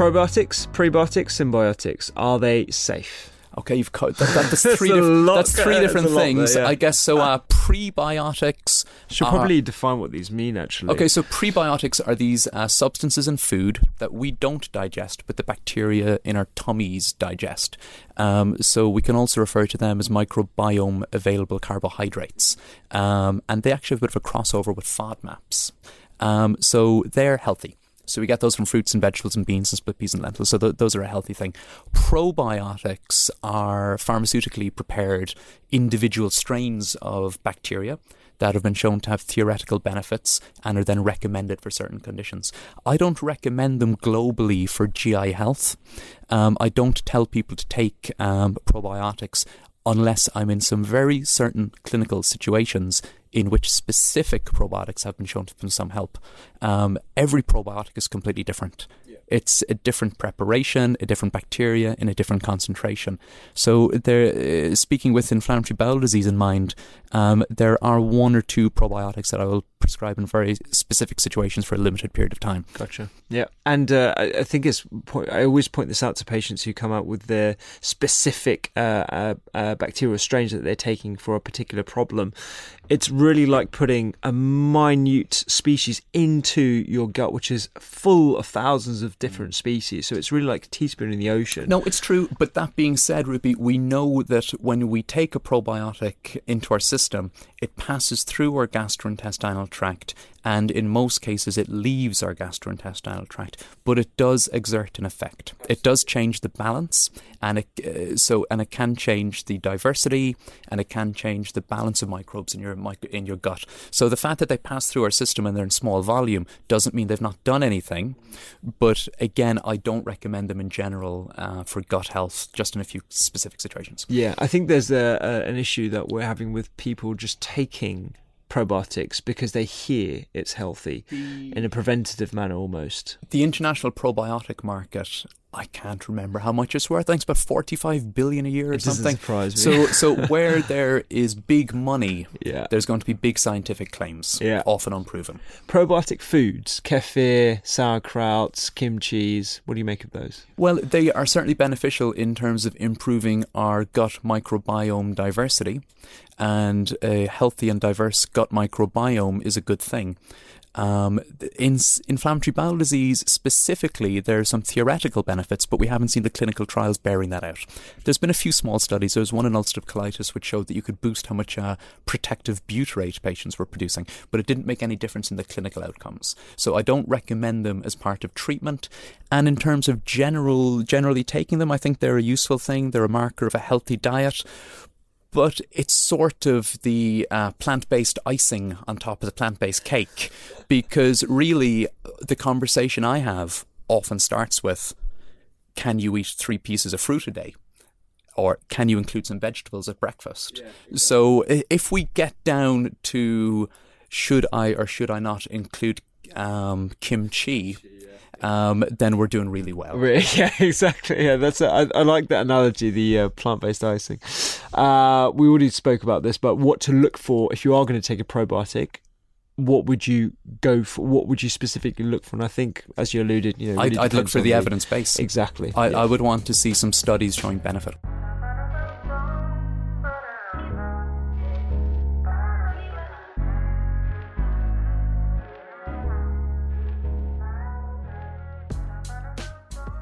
Probiotics, prebiotics, symbiotics, are they safe? Okay, you've cut that, that's three. That's diff- lot that's three different that's lot things, there, yeah. I guess. So, uh, prebiotics. Should are- probably define what these mean actually. Okay, so prebiotics are these uh, substances in food that we don't digest, but the bacteria in our tummies digest. Um, so we can also refer to them as microbiome available carbohydrates, um, and they actually have a bit of a crossover with FODMAPs. Um, so they're healthy. So we get those from fruits and vegetables and beans and split peas and lentils. So th- those are a healthy thing. Probiotics are pharmaceutically prepared individual strains of bacteria that have been shown to have theoretical benefits and are then recommended for certain conditions. I don't recommend them globally for GI health. Um, I don't tell people to take um, probiotics unless I'm in some very certain clinical situations in which specific probiotics have been shown to have some help. Um, every probiotic is completely different. It's a different preparation, a different bacteria in a different concentration. So, there, uh, speaking with inflammatory bowel disease in mind, um, there are one or two probiotics that I will prescribe in very specific situations for a limited period of time. Gotcha. Yeah, and uh, I, think it's. I always point this out to patients who come out with their specific uh, uh, uh, bacterial strains that they're taking for a particular problem. It's really like putting a minute species into your gut, which is full of thousands of different species. So it's really like a teaspoon in the ocean. No, it's true. But that being said, Rupy, we know that when we take a probiotic into our system, it passes through our gastrointestinal tract, and in most cases, it leaves our gastrointestinal tract. But it does exert an effect. It does change the balance, and it uh, so and it can change the diversity, and it can change the balance of microbes in your mic- in your gut. So the fact that they pass through our system and they're in small volume doesn't mean they've not done anything. But again, I don't recommend them in general uh, for gut health, just in a few specific situations. Yeah, I think there's a, a, an issue that we're having with people just taking probiotics because they hear it's healthy in a preventative manner almost. The international probiotic market, I can't remember how much it's worth. I think it's about 45 billion a year or It something. So, so where there is big money, Yeah. there's going to be big scientific claims, Yeah. often unproven. Probiotic foods, kefir, sauerkrauts, kimchi's. What do you make of those? Well, they are certainly beneficial in terms of improving our gut microbiome diversity, and a healthy and diverse gut microbiome is a good thing. Um, in inflammatory bowel disease specifically, there are some theoretical benefits, but we haven't seen the clinical trials bearing that out. There's been a few small studies. There was one in ulcerative colitis which showed that you could boost how much uh, protective butyrate patients were producing, but it didn't make any difference in the clinical outcomes. So I don't recommend them as part of treatment. And in terms of general, generally taking them, I think they're a useful thing. They're a marker of a healthy diet but it's sort of the uh, plant based icing on top of the plant based cake because really the conversation I have often starts with can you eat three pieces of fruit a day? or can you include some vegetables at breakfast? So if we get down to should I or should I not include um, kimchi, um, then we're doing really well. Yeah, exactly. Yeah, that's. A, I, I like that analogy. The uh, plant-based icing. Uh, we already spoke about this, but what to look for if you are going to take a probiotic? What would you go for? What would you specifically look for? And I think, as you alluded, you know, really I'd, I'd look for the, the evidence base. Exactly. I, yeah. I would want to see some studies showing benefit.